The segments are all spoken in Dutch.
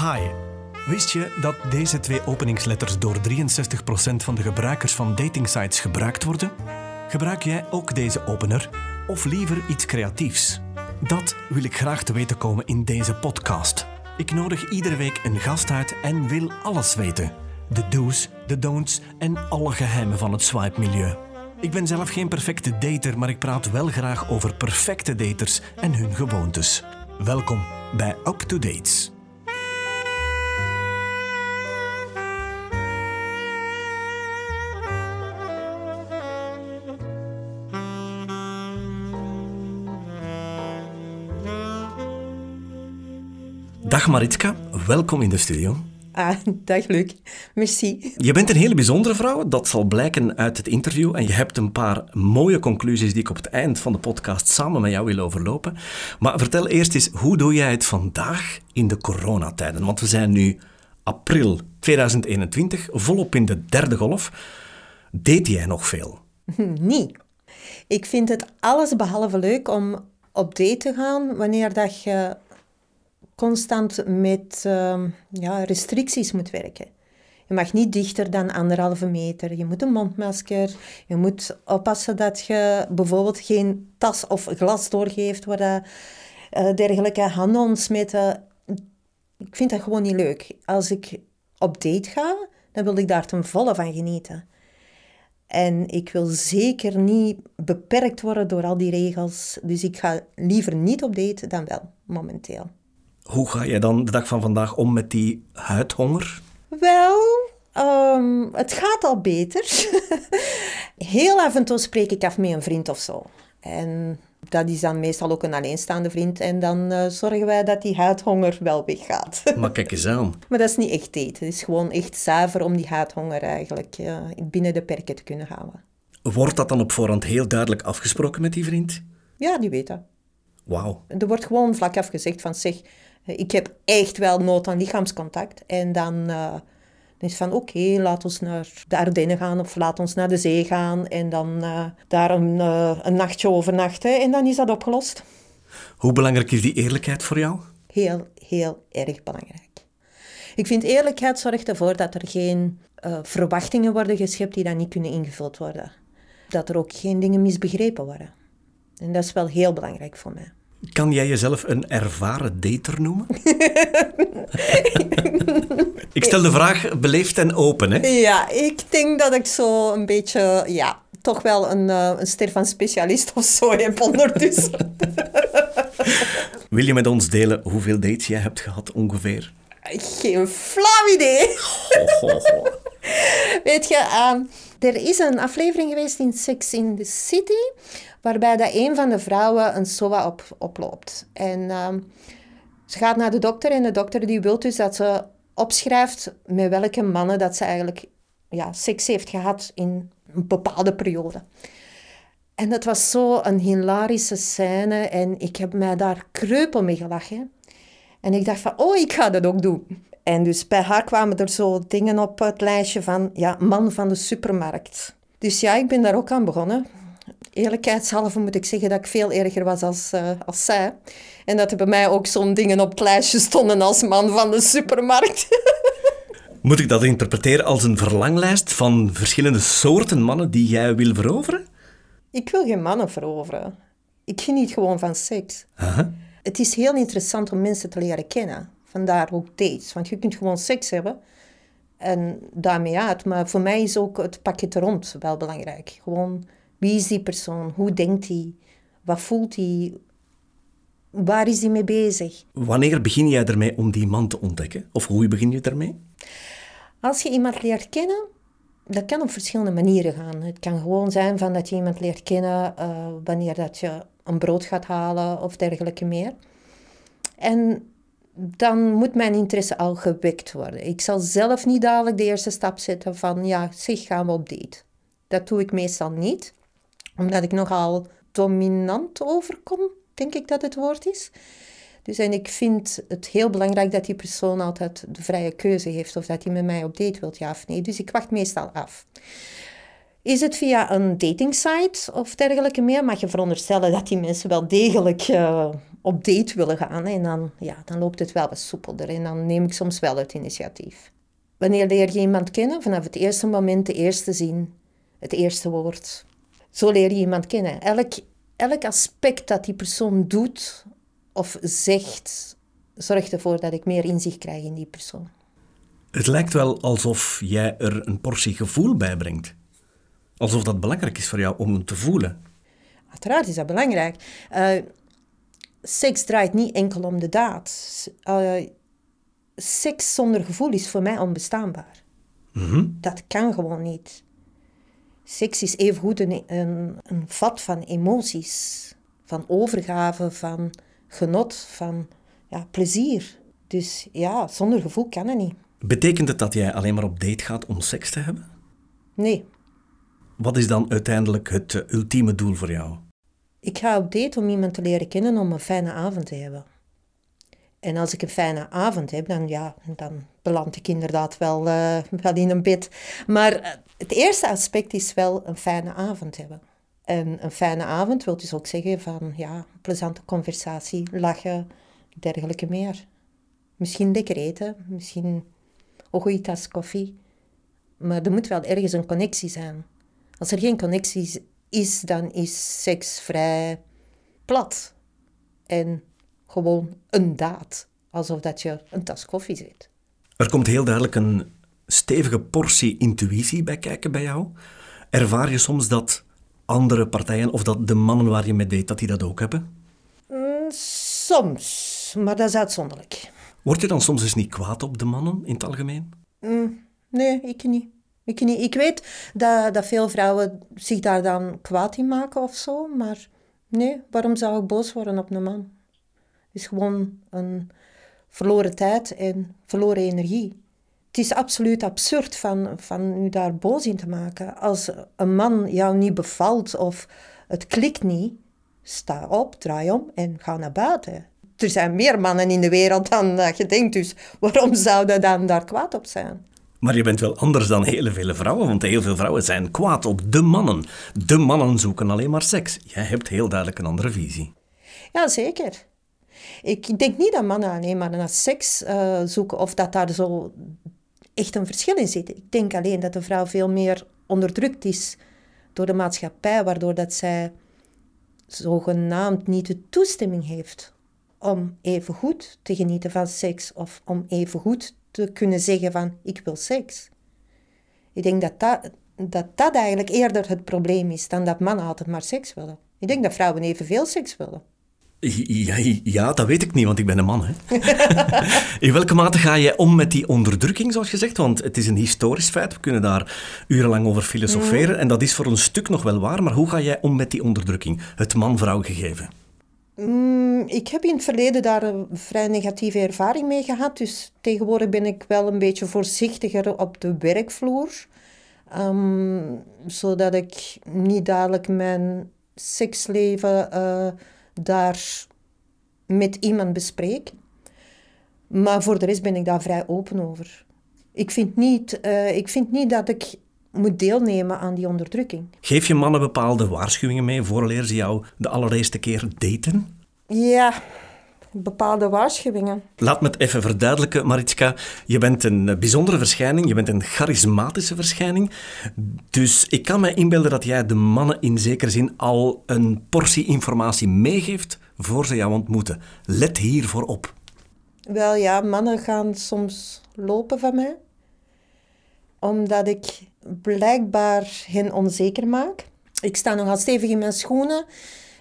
Hi. Wist je dat deze twee openingsletters door 63% van de gebruikers van datingsites gebruikt worden? Gebruik jij ook deze opener of liever iets creatiefs? Dat wil ik graag te weten komen in deze podcast. Ik nodig iedere week een gast uit en wil alles weten. De do's, de don'ts en alle geheimen van het swipe-milieu. Ik ben zelf geen perfecte dater, maar ik praat wel graag over perfecte daters en hun gewoontes. Welkom bij Up to Dates. Dag Maritska, welkom in de studio. Ah, dag Luc. Merci. Je bent een hele bijzondere vrouw, dat zal blijken uit het interview. En je hebt een paar mooie conclusies die ik op het eind van de podcast samen met jou wil overlopen. Maar vertel eerst eens, hoe doe jij het vandaag in de coronatijden? Want we zijn nu april 2021, volop in de derde golf. Deed jij nog veel? Nee. Ik vind het alles behalve leuk om op date te gaan wanneer dat je constant met ehm, ja, restricties moet werken. Je mag niet dichter dan anderhalve meter. Je moet een mondmasker. Je moet oppassen dat je bijvoorbeeld geen tas of glas doorgeeft waar eh, dergelijke handen ontsmetten. Ik vind dat gewoon niet leuk. Als ik op date ga, dan wil ik daar ten volle van genieten. En ik wil zeker niet beperkt worden door al die regels. Dus ik ga liever niet op date dan wel, momenteel. Hoe ga je dan de dag van vandaag om met die huidhonger? Wel, ehm, het gaat al beter. Heel af en toe spreek ik af met een vriend of zo. En dat is dan meestal ook een alleenstaande vriend. En dan uh, zorgen wij dat die huidhonger wel weggaat. Maar kijk eens aan. maar dat is niet echt eten. Het is gewoon echt zuiver om die huidhonger eigenlijk uh, binnen de perken te kunnen houden. Wordt dat dan op voorhand heel duidelijk afgesproken met die vriend? Ja, die weet dat. Wauw. Er wordt gewoon vlak af gezegd van zeg, ik heb echt wel nood aan lichaamscontact. En dan, uh, dan is van oké, laat ons naar de Ardennen gaan of laat ons naar de zee gaan. En dan uh, daar een, uh, een nachtje overnachten en dan is dat opgelost. Hoe belangrijk is die eerlijkheid voor jou? Heel, heel erg belangrijk. Ik vind eerlijkheid zorgt ervoor dat er geen verwachtingen worden geschept die dan niet kunnen ingevuld worden. Dat er ook geen dingen misbegrepen worden. En dat is wel heel belangrijk voor mij. Kan jij jezelf een ervaren dater noemen? ik stel de vraag beleefd en open, hè? Ja, ik denk dat ik zo een beetje, ja, toch wel een, uh, een ster van specialist of zo heb ondertussen. Wil je met ons delen hoeveel dates jij hebt gehad ongeveer? Geen flauw idee. Weet je, uh, er is een aflevering geweest in Sex in the City waarbij dat een van de vrouwen een SOA op, oploopt. En uh, ze gaat naar de dokter en de dokter die wil dus dat ze opschrijft met welke mannen dat ze eigenlijk ja, seks heeft gehad in een bepaalde periode. En dat was zo een hilarische scène en ik heb mij daar kreupel mee gelachen. En ik dacht van, oh, ik ga dat ook doen. En dus bij haar kwamen er zo dingen op het lijstje van, ja, man van de supermarkt. Dus ja, ik ben daar ook aan begonnen eerlijkheidshalve moet ik zeggen dat ik veel erger was als, uh, als zij. En dat er bij mij ook zo'n dingen op het lijstje stonden als man van de supermarkt. Moet ik dat interpreteren als een verlanglijst van verschillende soorten mannen die jij wil veroveren? Ik wil geen mannen veroveren. Ik geniet gewoon van seks. Aha. Het is heel interessant om mensen te leren kennen. Vandaar ook dates. Want je kunt gewoon seks hebben en daarmee uit. Maar voor mij is ook het pakket rond wel belangrijk. Gewoon wie is die persoon? Hoe denkt hij? Wat voelt hij? Waar is hij mee bezig? Wanneer begin jij ermee om die man te ontdekken? Of hoe begin je ermee? Als je iemand leert kennen, dat kan op verschillende manieren gaan. Het kan gewoon zijn van dat je iemand leert kennen uh, wanneer dat je een brood gaat halen of dergelijke meer. En dan moet mijn interesse al gewekt worden. Ik zal zelf niet dadelijk de eerste stap zetten van ja, zeg gaan we op date. Dat doe ik meestal niet omdat ik nogal dominant overkom, denk ik dat het woord is. Dus en ik vind het heel belangrijk dat die persoon altijd de vrije keuze heeft of dat hij met mij op date wilt, ja of nee. Dus ik wacht meestal af. Is het via een datingsite of dergelijke meer, mag je veronderstellen dat die mensen wel degelijk uh, op date willen gaan. En dan, ja, dan loopt het wel wat soepelder en dan neem ik soms wel het initiatief. Wanneer leer je iemand kennen? Vanaf het eerste moment, de eerste zin, het eerste woord. Zo leer je iemand kennen. Elk, elk aspect dat die persoon doet of zegt, zorgt ervoor dat ik meer inzicht krijg in die persoon. Het lijkt wel alsof jij er een portie gevoel bij brengt. Alsof dat belangrijk is voor jou om te voelen. Uiteraard is dat belangrijk. Uh, seks draait niet enkel om de daad. Uh, seks zonder gevoel is voor mij onbestaanbaar. Mhm. Dat kan gewoon niet. Seks is evengoed een, een, een vat van emoties, van overgave, van genot, van ja, plezier. Dus ja, zonder gevoel kan het niet. Betekent het dat jij alleen maar op date gaat om seks te hebben? Nee. Wat is dan uiteindelijk het uh, ultieme doel voor jou? Ik ga op date om iemand te leren kennen om een fijne avond te hebben. En als ik een fijne avond heb, dan, ja, dan beland ik inderdaad wel, uh, wel in een bed. Maar uh, het eerste aspect is wel een fijne avond hebben. En een fijne avond wil dus ook zeggen van ja, plezante conversatie, lachen, dergelijke meer. Misschien lekker eten, misschien een goede tas koffie. Maar er moet wel ergens een connectie zijn. Als er geen connectie is, dan is seks vrij plat. En gewoon een daad. Alsof dat je een tas koffie zit. Er komt heel duidelijk een stevige portie intuïtie bij kijken bij jou. Ervaar je soms dat andere partijen of dat de mannen waar je mee date, dat die dat ook hebben? Mm, soms, maar dat is uitzonderlijk. Word je dan soms eens niet kwaad op de mannen in het algemeen? Mm, nee, ik niet. Ik, niet. ik weet dat, dat veel vrouwen zich daar dan kwaad in maken of zo, maar nee, waarom zou ik boos worden op een man? Het is gewoon een verloren tijd en verloren energie. Het is absoluut absurd van, van u daar boos in te maken. Als een man jou niet bevalt of het klikt niet, sta op, draai om en ga naar buiten. Er zijn meer mannen in de wereld dan dat je denkt, dus waarom zouden dan daar kwaad op zijn? Maar je bent wel anders dan hele vele vrouwen, want heel veel vrouwen zijn kwaad op de mannen. De mannen zoeken alleen maar seks. Jij hebt heel duidelijk een andere visie. Ja, zeker. Ik denk niet dat mannen alleen maar naar seks uh, zoeken of dat daar zo echt een verschil in zit. Ik denk alleen dat de vrouw veel meer onderdrukt is door de maatschappij, waardoor dat zij zogenaamd niet de toestemming heeft om even goed te genieten van seks of om even goed te kunnen zeggen van ik wil seks. Ik denk dat dat, dat dat eigenlijk eerder het probleem is dan dat mannen altijd maar seks willen. Ik denk dat vrouwen evenveel seks willen. Ja, ja, dat weet ik niet, want ik ben een man. Hè. In welke mate ga jij om met die onderdrukking, zoals je zegt? Want het is een historisch feit, we kunnen daar urenlang over filosoferen. Mm. En dat is voor een stuk nog wel waar, maar hoe ga jij om met die onderdrukking? Het man-vrouw gegeven. Mm, ik heb in het verleden daar een vrij negatieve ervaring mee gehad. Dus tegenwoordig ben ik wel een beetje voorzichtiger op de werkvloer. Um, zodat ik niet dadelijk mijn seksleven uh, daar met iemand bespreek. Maar voor de rest ben ik daar vrij open over. Ik vind niet, uh, ik vind niet dat ik moet deelnemen aan die onderdrukking. Geef je mannen bepaalde waarschuwingen mee vooraleer ze jou de allereerste keer daten? Ja, bepaalde waarschuwingen. Laat me het even verduidelijken, Maritska. Je bent een bijzondere verschijning, je bent een charismatische verschijning. Dus ik kan me inbeelden dat jij de mannen in zekere zin al een portie informatie meegeeft voor ze jou ontmoeten. Let hiervoor op. Wel ja, mannen gaan soms lopen van mij omdat ik blijkbaar hen onzeker maak. Ik sta nogal stevig in mijn schoenen.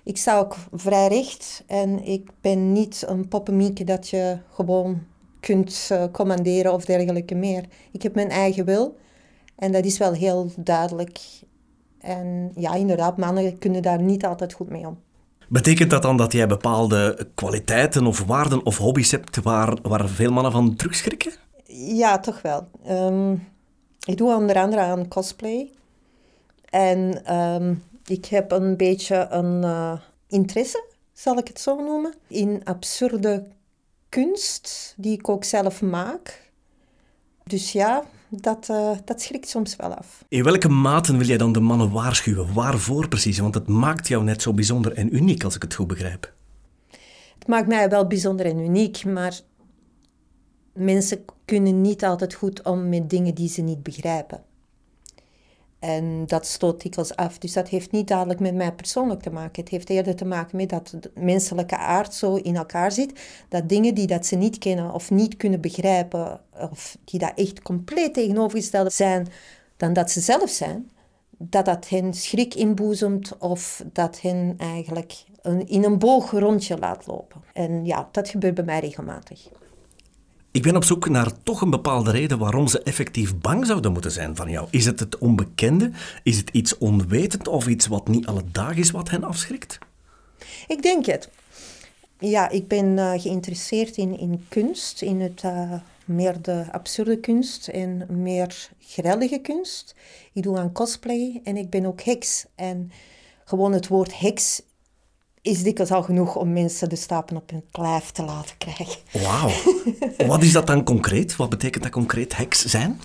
Ik sta ook vrij recht en ik ben niet een poppenmieke dat je gewoon kunt uh, commanderen of dergelijke meer. Ik heb mijn eigen wil en dat is wel heel duidelijk. En ja, inderdaad, mannen kunnen daar niet altijd goed mee om. Betekent dat dan dat jij bepaalde kwaliteiten of waarden of hobby's hebt waar, waar veel mannen van terugschrikken? Ja, toch wel. Um, ik doe onder andere aan cosplay. En um, ik heb een beetje een uh, interesse, zal ik het zo noemen, in absurde kunst, die ik ook zelf maak. Dus ja, dat, uh, dat schrikt soms wel af. In welke maten wil jij dan de mannen waarschuwen? Waarvoor precies? Want het maakt jou net zo bijzonder en uniek, als ik het goed begrijp. Het maakt mij wel bijzonder en uniek, maar mensen kunnen niet altijd goed om met dingen die ze niet begrijpen. En dat stoot dikwijls af. Dus dat heeft niet dadelijk met mij persoonlijk te maken. Het heeft eerder te maken met dat de menselijke aard zo in elkaar zit. Dat dingen die dat ze niet kennen of niet kunnen begrijpen, of die daar echt compleet tegenovergesteld zijn dan dat ze zelf zijn, dat dat hen schrik inboezemt of dat hen eigenlijk een, in een boog rondje laat lopen. En ja, dat gebeurt bij mij regelmatig. Ik ben op zoek naar toch een bepaalde reden waarom ze effectief bang zouden moeten zijn van jou. Is het het onbekende? Is het iets onwetend of iets wat niet alledaags is wat hen afschrikt? Ik denk het. Ja, ik ben uh, geïnteresseerd in, in kunst, in het, uh, meer de absurde kunst en meer grellige kunst. Ik doe aan cosplay en ik ben ook heks. En gewoon het woord heks is dikwijls al genoeg om mensen de stapen op hun lijf te laten krijgen. Wauw. Wat is dat dan concreet? Wat betekent dat concreet, heks zijn?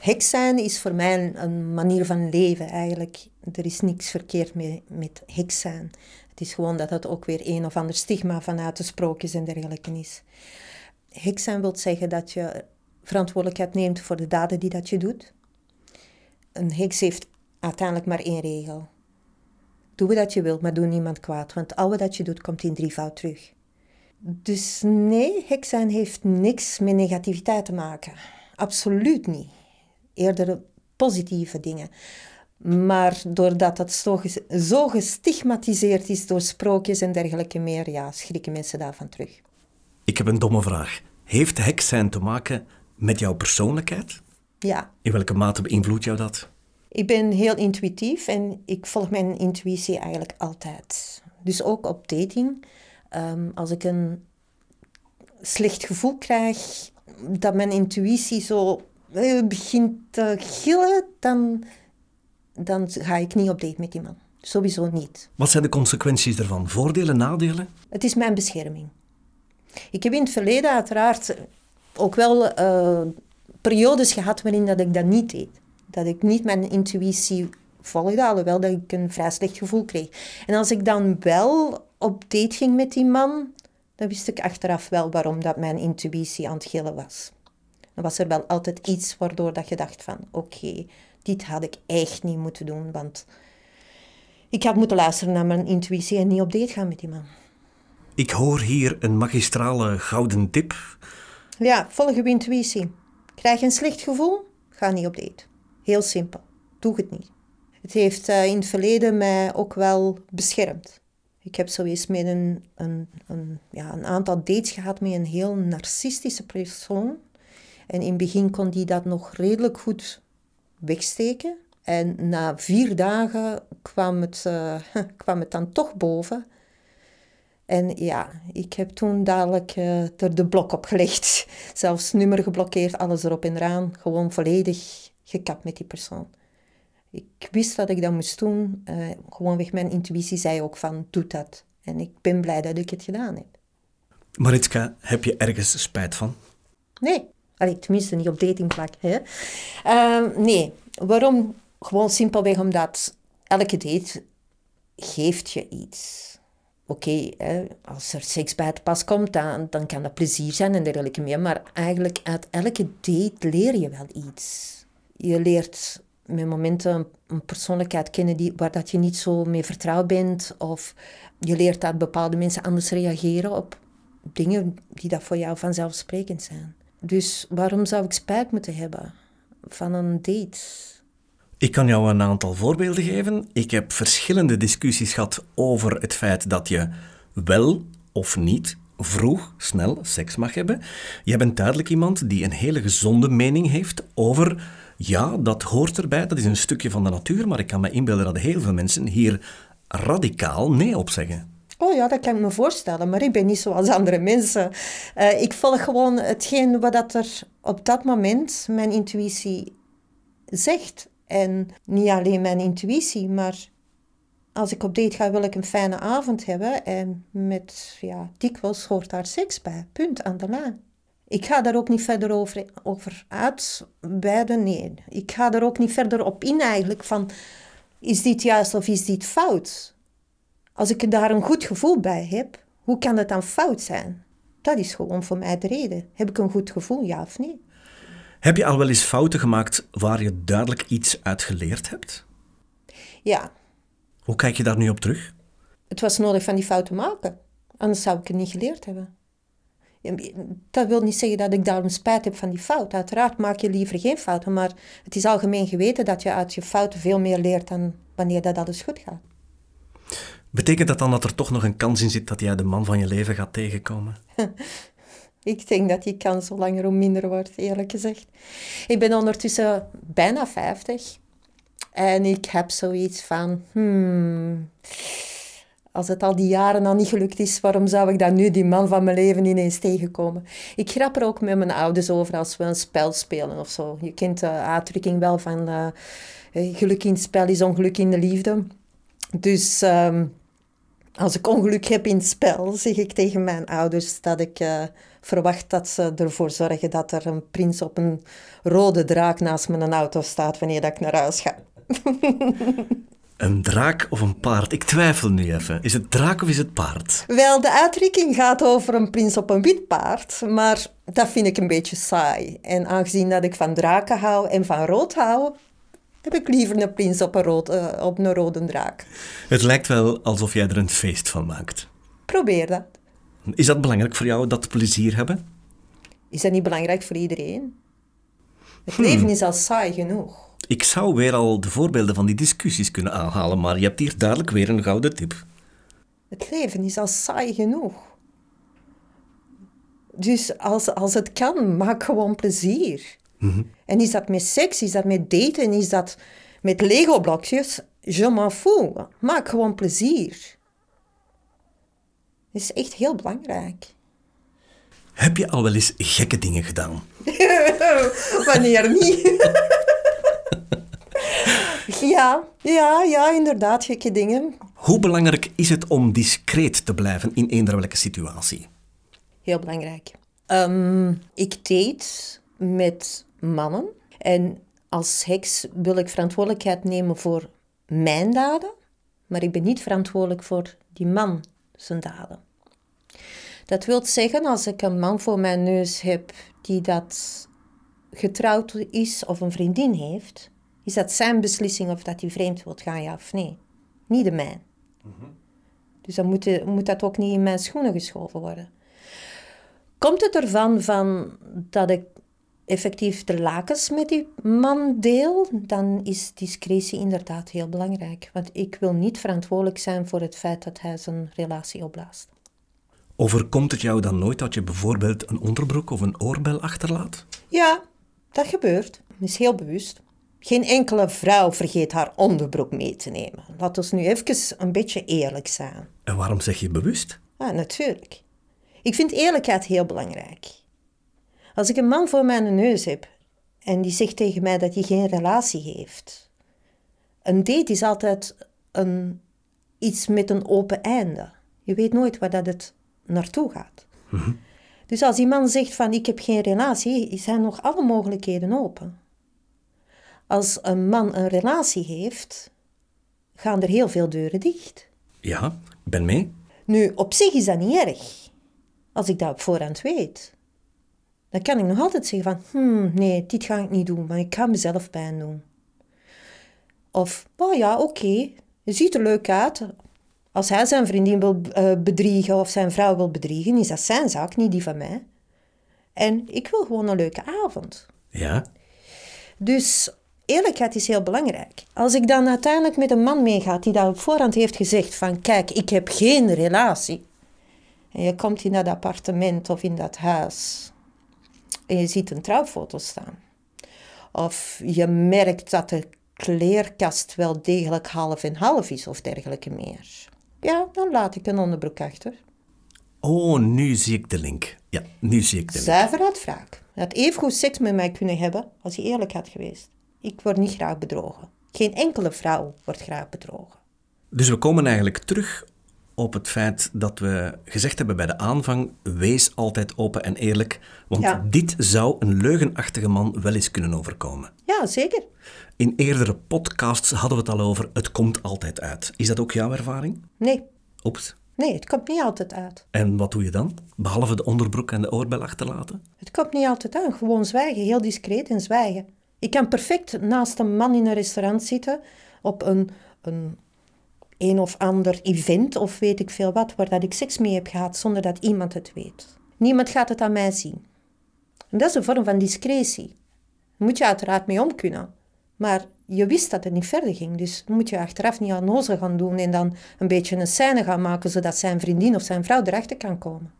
Heks zijn is voor mij een, manier van leven eigenlijk. Er is niks verkeerd mee, met heks zijn. Het is gewoon dat het ook weer een of ander stigma vanuit de sprookjes en dergelijke is. Heks zijn wil zeggen dat je verantwoordelijkheid neemt voor de daden die dat je doet. Een heks heeft uiteindelijk maar één regel. Doe wat je wilt, maar doe niemand kwaad. Want al wat je doet, komt in drievoud terug. Dus nee, hek zijn heeft niks met negativiteit te maken. Absoluut niet. Eerder positieve dingen. Maar doordat het zo, zo gestigmatiseerd is door sprookjes en dergelijke meer, ja, schrikken mensen daarvan terug. Ik heb een domme vraag. Heeft hek zijn te maken met jouw persoonlijkheid? Ja. In welke mate beïnvloedt jou dat? Ik ben heel intuïtief en ik volg mijn intuïtie eigenlijk altijd. Dus ook op dating. Um, als ik een slecht gevoel krijg, dat mijn intuïtie zo eh, begint te gillen, dan, dan ga ik niet op date met die man. Sowieso niet. Wat zijn de consequenties ervan? Voordelen, nadelen? Het is mijn bescherming. Ik heb in het verleden uiteraard ook wel uh, periodes gehad waarin dat ik dat niet deed dat ik niet mijn intuïtie volgde, alhoewel dat ik een vrij slecht gevoel kreeg. En als ik dan wel op date ging met die man, dan wist ik achteraf wel waarom dat mijn intuïtie aan het gillen was. Dan was er wel altijd iets waardoor dat je dacht van, oké, dit had ik echt niet moeten doen, want ik had moeten luisteren naar mijn intuïtie en niet op date gaan met die man. Ik hoor hier een magistrale gouden tip. Ja, volg je intuïtie. Krijg je een slecht gevoel? Ga niet op date. Heel simpel. Doe het niet. Het heeft uh, in het verleden mij ook wel beschermd. Ik heb zoiets met een, een, een, ja, een aantal dates gehad met een heel narcistische persoon. En in het begin kon die dat nog redelijk goed wegsteken. En na vier dagen kwam het, uh, kwam het dan toch boven. En ja, ik heb toen dadelijk uh, er de blok op gelegd. Zelfs nummer geblokkeerd, alles erop en eraan. Gewoon volledig gekapt met die persoon. Ik wist dat ik dat moest doen. Uh, gewoonweg mijn intuïtie zei ook van, doe dat. En ik ben blij dat ik het gedaan heb. Maritska, heb je ergens spijt van? Nee. Allee, tenminste niet op datingvlak. Hè? Uh, nee. Waarom? Gewoon simpelweg omdat elke date geeft je iets. Oké, als er seks bij het pas komt, dan, dan kan dat plezier zijn en dergelijke meer. Maar eigenlijk uit elke date leer je wel iets je leert met momenten een persoonlijkheid kennen die, waar dat je niet zo mee vertrouwd bent. Of je leert dat bepaalde mensen anders reageren op dingen die dat voor jou vanzelfsprekend zijn. Dus waarom zou ik spijt moeten hebben van een date? Ik kan jou een aantal voorbeelden geven. Ik heb verschillende discussies gehad over het feit dat je wel of niet vroeg, snel seks mag hebben. Je bent duidelijk iemand die een hele gezonde mening heeft over ja, dat hoort erbij, dat is een stukje van de natuur, maar ik kan me inbeelden dat heel veel mensen hier radicaal nee op zeggen. Oh ja, dat kan ik me voorstellen, maar ik ben niet zoals andere mensen. Uh, ik volg gewoon hetgeen wat er op dat moment mijn intuïtie zegt. En niet alleen mijn intuïtie, maar als ik op date ga, wil ik een fijne avond hebben. En met, ja, dikwijls hoort daar seks bij. Punt aan de lijn. Ik ga daar ook niet verder over, over uitweiden. Nee, ik ga er ook niet verder op in eigenlijk van is dit juist of is dit fout? Als ik daar een goed gevoel bij heb, hoe kan het dan fout zijn? Dat is gewoon voor mij de reden. Heb ik een goed gevoel, ja of nee? Heb je al wel eens fouten gemaakt waar je duidelijk iets uit geleerd hebt? Ja. Hoe kijk je daar nu op terug? Het was nodig van die fouten maken. Anders zou ik het niet geleerd hebben. Dat wil niet zeggen dat ik daarom spijt heb van die fout. Uiteraard maak je liever geen fouten, maar het is algemeen geweten dat je uit je fouten veel meer leert dan wanneer dat alles goed gaat. Betekent dat dan dat er toch nog een kans in zit dat jij de man van je leven gaat tegenkomen? ik denk dat die kans hoe langer hoe minder wordt, eerlijk gezegd. Ik ben ondertussen bijna 50 en ik heb zoiets van, hmm, als het al die jaren al niet gelukt is, waarom zou ik dan nu die man van mijn leven ineens tegenkomen? Ik grap er ook met mijn ouders over als we een spel spelen of zo. Je kent de uitdrukking wel van uh, geluk in het spel is ongeluk in de liefde. Dus ehm, als ik ongeluk heb in het spel, zeg ik tegen mijn ouders dat ik uh, verwacht dat ze ervoor zorgen dat er een prins op een rode draak naast mijn auto staat wanneer dat ik naar huis ga. Een draak of een paard? Ik twijfel nu even. Is het draak of is het paard? Wel, de uitdrukking gaat over een prins op een wit paard, maar dat vind ik een beetje saai. En aangezien dat ik van draken hou en van rood hou, heb ik liever een prins op een, rood, uh, op een rode draak. Het lijkt wel alsof jij er een feest van maakt. Probeer dat. Is dat belangrijk voor jou, dat plezier hebben? Is dat niet belangrijk voor iedereen? Het hmm. leven is al saai genoeg. Ik zou weer al de voorbeelden van die discussies kunnen aanhalen, maar je hebt hier duidelijk weer een gouden tip. Het leven is al saai genoeg. Dus als, als het kan, maak gewoon plezier. Mhm. En is dat met seks, is dat met daten, is dat met Lego-blokjes? Je m'en fous. Maak gewoon plezier. Dat is echt heel belangrijk. Heb je al wel eens gekke dingen gedaan? Wanneer niet? Ja, ja, ja, inderdaad, gekke dingen. Hoe belangrijk is het om discreet te blijven in eender welke situatie? Heel belangrijk. Um, ik date met mannen en als heks wil ik verantwoordelijkheid nemen voor mijn daden, maar ik ben niet verantwoordelijk voor die man zijn daden. Dat wil zeggen, als ik een man voor mijn neus heb die dat getrouwd is of een vriendin heeft, is dat zijn beslissing of dat hij vreemd wilt gaan, ja of nee. Niet de mijn. Dus dan moet, moet dat ook niet in mijn schoenen geschoven worden. Komt het ervan van dat ik effectief de lakens met die man deel, dan is discretie inderdaad heel belangrijk. Want ik wil niet verantwoordelijk zijn voor het feit dat hij zijn relatie opblaast. Overkomt het jou dan nooit dat je bijvoorbeeld een onderbroek of een oorbel achterlaat? Ja, dat gebeurt. Dat is heel bewust. Geen enkele vrouw vergeet haar onderbroek mee te nemen. Laat ons nu even een beetje eerlijk zijn. En waarom zeg je bewust? Ah, natuurlijk. Ik vind eerlijkheid heel belangrijk. Als ik een man voor mijn neus heb en die zegt tegen mij dat hij geen relatie heeft. Een date is altijd een, iets met een open einde. Je weet nooit waar dat het naartoe gaat. Mhm. Dus als die man zegt van ik heb geen relatie, zijn nog alle mogelijkheden open als een man een relatie heeft, gaan er heel veel deuren dicht. Ja, ik ben mee. Nu, op zich is dat niet erg. Als ik dat op voorhand weet. Dan kan ik nog altijd zeggen van, hmm, nee, dit ga ik niet doen, maar ik ga mezelf pijn doen. Of, oh ja, oké, je ziet er leuk uit. Als hij zijn vriendin wil uh, bedriegen of zijn vrouw wil bedriegen, is dat zijn zaak, niet die van mij. En ik wil gewoon een leuke avond. Ja. Dus eerlijkheid is heel belangrijk. Als ik dan uiteindelijk met een man meega die daar op voorhand heeft gezegd van kijk, ik heb geen relatie. En je komt in dat appartement of in dat huis en je ziet een trouwfoto staan. Of je merkt dat de kleerkast wel degelijk half en half is of dergelijke meer. Ja, dan laat ik een onderbroek achter. Oh, nu zie ik de link. Ja, nu zie ik de link. Zuiver uit wraak. Hij had evengoed seks met mij kunnen hebben als hij eerlijk had geweest. Ik word niet graag bedrogen. Geen enkele vrouw wordt graag bedrogen. Dus we komen eigenlijk terug op het feit dat we gezegd hebben bij de aanvang: wees altijd open en eerlijk, want Ja. dit zou een leugenachtige man wel eens kunnen overkomen. Ja, zeker. In eerdere podcasts hadden we het al over: het komt altijd uit. Is dat ook jouw ervaring? Nee, Oeps. nee, het komt niet altijd uit. En wat doe je dan? Behalve de onderbroek en de oorbel achterlaten? Het komt niet altijd aan. Gewoon zwijgen, heel discreet en zwijgen. Ik kan perfect naast een man in een restaurant zitten op een, een een of ander event of weet ik veel wat, waar dat ik seks mee heb gehad zonder dat iemand het weet. Niemand gaat het aan mij zien. En dat is een vorm van discretie. Daar moet je uiteraard mee om kunnen. Maar je wist dat het niet verder ging, dus moet je achteraf niet onnozel gaan doen en dan een beetje een scène gaan maken zodat zijn vriendin of zijn vrouw erachter kan komen.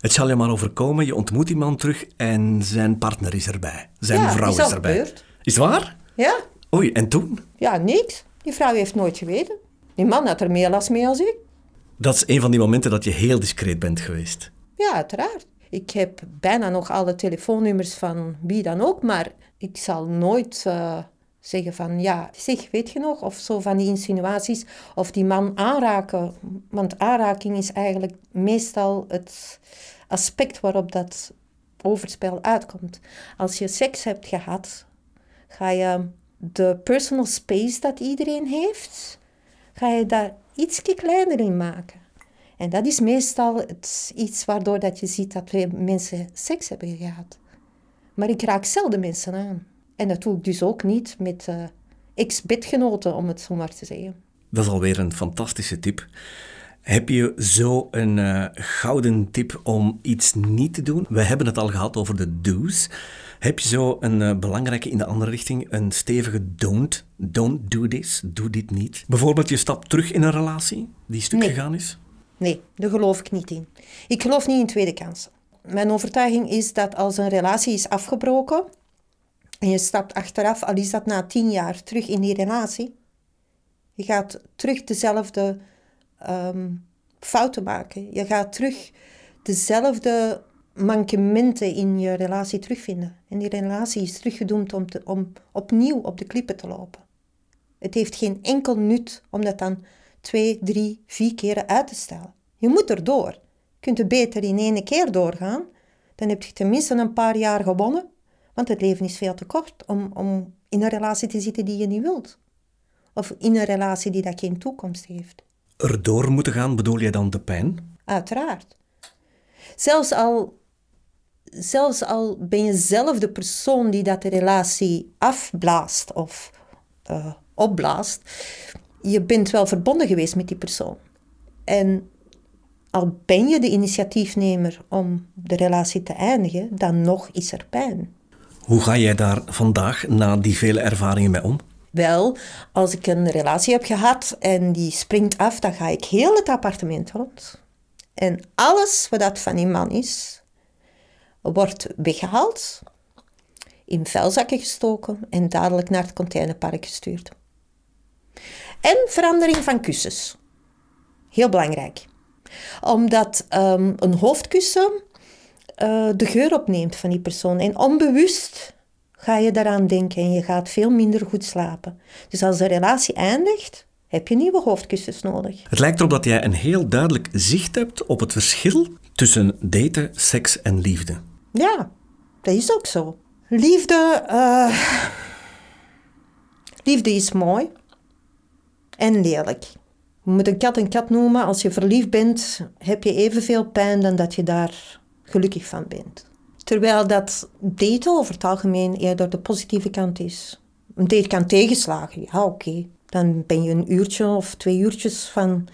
Het zal je maar overkomen, je ontmoet die man terug en zijn partner is erbij. Zijn Ja, vrouw is is, erbij. gebeurd. Is het waar? Ja, Oei, en toen? Ja, niks. Die vrouw heeft nooit geweten. Die man had er meer last mee als ik. Dat is een van die momenten dat je heel discreet bent geweest. Ja, uiteraard. Ik heb bijna nog alle telefoonnummers van wie dan ook, maar ik zal nooit eh, zeggen van ja, zeg, weet je nog? Of zo van die insinuaties. Of die man aanraken. Want aanraking is eigenlijk meestal het aspect waarop dat overspel uitkomt. Als je seks hebt gehad, ga je de personal space dat iedereen heeft, ga je daar iets kleiner in maken. En dat is meestal het, iets waardoor dat je ziet dat we mensen seks hebben gehad. Maar ik raak zelden mensen aan. En dat doe ik dus ook niet met eh ex-bedgenoten, om het zo maar te zeggen. Dat is alweer een fantastische tip. Heb je zo een eh, gouden tip om iets niet te doen? We hebben het al gehad over de do's. Heb je zo een eh, belangrijke in de andere richting, een stevige don't? Don't do this, doe dit niet. Bijvoorbeeld je stapt terug in een relatie die stuk Nee. gegaan is. Nee, daar geloof ik niet in. Ik geloof niet in tweede kansen. Mijn overtuiging is dat als een relatie is afgebroken en je stapt achteraf, al is dat na tien jaar, terug in die relatie, je gaat terug dezelfde ehm, fouten maken. Je gaat terug dezelfde mankementen in je relatie terugvinden. En die relatie is teruggedoemd om, om opnieuw op de klippen te lopen. Het heeft geen enkel nut om dat dan twee, drie, vier keren uit te stellen. Je moet erdoor. Je kunt er beter in één keer doorgaan. Dan heb je tenminste een paar jaar gewonnen. Want het leven is veel te kort om, om in een relatie te zitten die je niet wilt. Of in een relatie die dat geen toekomst heeft. Erdoor moeten gaan, bedoel je dan de pijn? Uiteraard. Zelfs al, zelfs al ben je zelf de persoon die dat de relatie afblaast of eh, opblaast, je bent wel verbonden geweest met die persoon. En al ben je de initiatiefnemer om de relatie te eindigen, dan nog is er pijn. Hoe ga jij daar vandaag, na die vele ervaringen, mee om? Wel, als ik een relatie heb gehad en die springt af, dan ga ik heel het appartement rond. En alles wat dat van die man is, wordt weggehaald, in vuilzakken gestoken en dadelijk naar het containerpark gestuurd. En verandering van kussens. Heel belangrijk. Omdat ehm, een hoofdkussen eh, de geur opneemt van die persoon. En onbewust ga je daaraan denken en je gaat veel minder goed slapen. Dus als de relatie eindigt, heb je nieuwe hoofdkussens nodig. Het lijkt erop dat jij een heel duidelijk zicht hebt op het verschil tussen daten, seks en liefde. Ja, dat is ook zo. Liefde, eh, liefde is mooi en lelijk. Je moet een kat een kat noemen. Als je verliefd bent, heb je evenveel pijn dan dat je daar gelukkig van bent. Terwijl dat daten over het algemeen eerder de positieve kant is. Een date kan tegenslagen, ja oké. Dan ben je een uurtje of twee uurtjes van,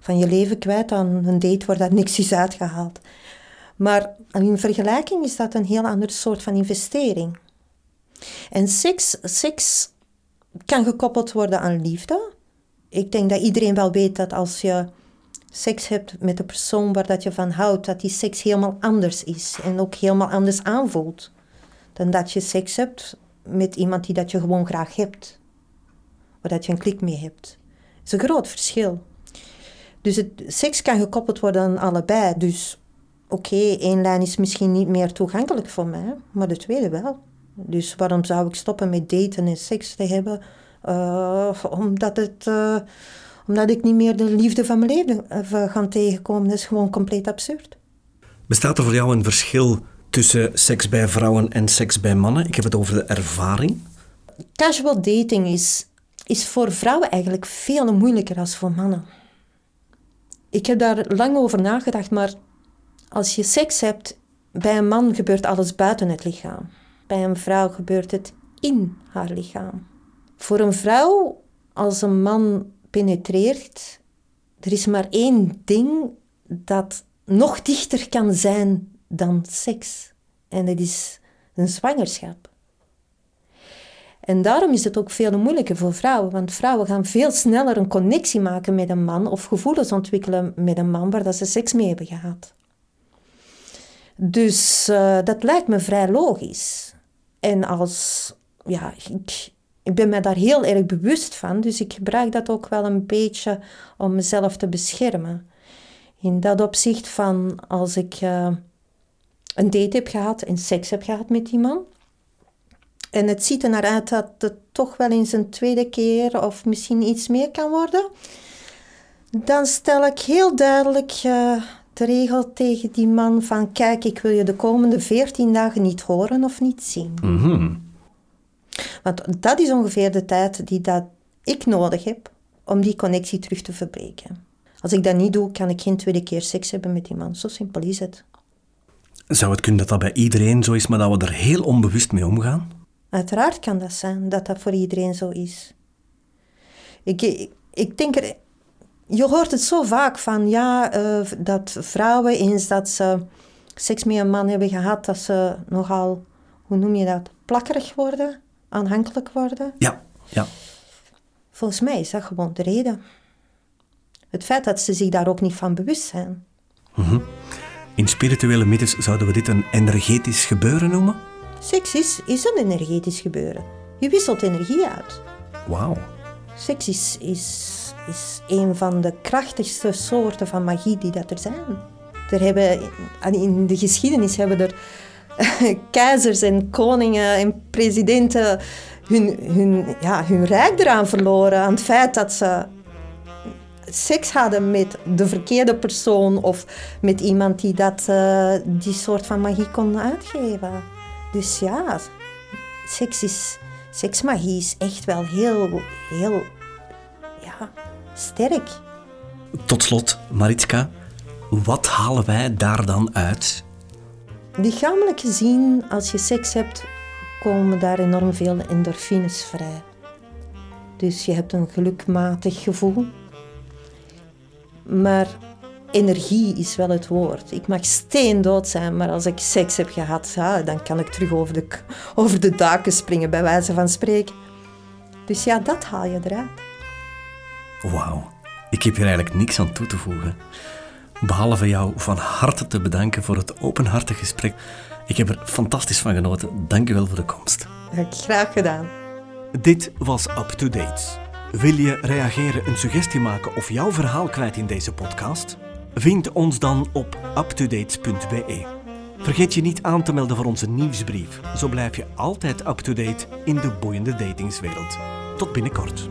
van je leven kwijt aan een date waar dat niks is uitgehaald. Maar in vergelijking is dat een heel ander soort van investering. En seks, seks kan gekoppeld worden aan liefde. Ik denk dat iedereen wel weet dat als je seks hebt met de persoon waar dat je van houdt, dat die seks helemaal anders is en ook helemaal anders aanvoelt dan dat je seks hebt met iemand die dat je gewoon graag hebt, waar dat je een klik mee hebt. Dat is een groot verschil. Dus het, seks kan gekoppeld worden aan allebei. Dus oké, één lijn is misschien niet meer toegankelijk voor mij, maar de tweede wel. Dus waarom zou ik stoppen met daten en seks te hebben? Uh, omdat, het, uh, Omdat ik niet meer de liefde van mijn leven uh, ga tegenkomen. Dat is gewoon compleet absurd. Bestaat er voor jou een verschil tussen seks bij vrouwen en seks bij mannen? Ik heb het over de ervaring. Casual dating is, is voor vrouwen eigenlijk veel moeilijker dan voor mannen. Ik heb daar lang over nagedacht, maar als je seks hebt, bij een man gebeurt alles buiten het lichaam. Bij een vrouw gebeurt het in haar lichaam. Voor een vrouw, als een man penetreert, er is maar één ding dat nog dichter kan zijn dan seks. En dat is een zwangerschap. En daarom is het ook veel moeilijker voor vrouwen, want vrouwen gaan veel sneller een connectie maken met een man of gevoelens ontwikkelen met een man waar dat ze seks mee hebben gehad. Dus uh, dat lijkt me vrij logisch. En als, ja, ik, ik ben me daar heel erg bewust van, dus ik gebruik dat ook wel een beetje om mezelf te beschermen. In dat opzicht van als ik uh, een date heb gehad en seks heb gehad met die man. En het ziet er naar uit dat het toch wel eens een tweede keer of misschien iets meer kan worden. Dan stel ik heel duidelijk uh, de regel tegen die man van kijk, ik wil je de komende 14 dagen niet horen of niet zien. Mm Want dat is ongeveer de tijd die dat ik nodig heb om die connectie terug te verbreken. Als ik dat niet doe, kan ik geen tweede keer seks hebben met die man. Zo simpel is het. Zou het kunnen dat dat bij iedereen zo is, maar dat we er heel onbewust mee omgaan? Uiteraard kan dat zijn, dat dat voor iedereen zo is. Ik, ik, ik denk er... Je hoort het zo vaak van, ja, uh, dat vrouwen eens dat ze seks met een man hebben gehad, dat ze nogal, hoe noem je dat, plakkerig worden, aanhankelijk worden. Ja, ja. Volgens mij is dat gewoon de reden. Het feit dat ze zich daar ook niet van bewust zijn. Mm In spirituele mythes zouden we dit een energetisch gebeuren noemen? Seks is, is een energetisch gebeuren. Je wisselt energie uit. Wauw. Seks is, is, is een van de krachtigste soorten van magie die dat er zijn. Er hebben, in de geschiedenis hebben er keizers en koningen en presidenten hun, hun, ja, hun rijk eraan verloren. Aan het feit dat ze seks hadden met de verkeerde persoon of met iemand die dat, uh, die soort van magie kon uitgeven. Dus ja, seks is, seksmagie is echt wel heel, heel ja, sterk. Tot slot, Maritska, wat halen wij daar dan uit? Lichamelijk gezien, als je seks hebt, komen daar enorm veel endorfines vrij. Dus je hebt een gelukmatig gevoel. Maar energie is wel het woord. Ik mag steendood zijn, maar als ik seks heb gehad, ja, dan kan ik terug over de, over de daken springen, bij wijze van spreken. Dus ja, dat haal je eruit. Wauw, ik heb hier eigenlijk niks aan toe te voegen. Behalve jou van harte te bedanken voor het openhartige gesprek. Ik heb er fantastisch van genoten. Dank je wel voor de komst. Graag gedaan. Dit was Up to Date. Wil je reageren, een suggestie maken of jouw verhaal kwijt in deze podcast? Vind ons dan op uptodates.be. Vergeet je niet aan te melden voor onze nieuwsbrief. Zo blijf je altijd up-to-date in de boeiende datingswereld. Tot binnenkort.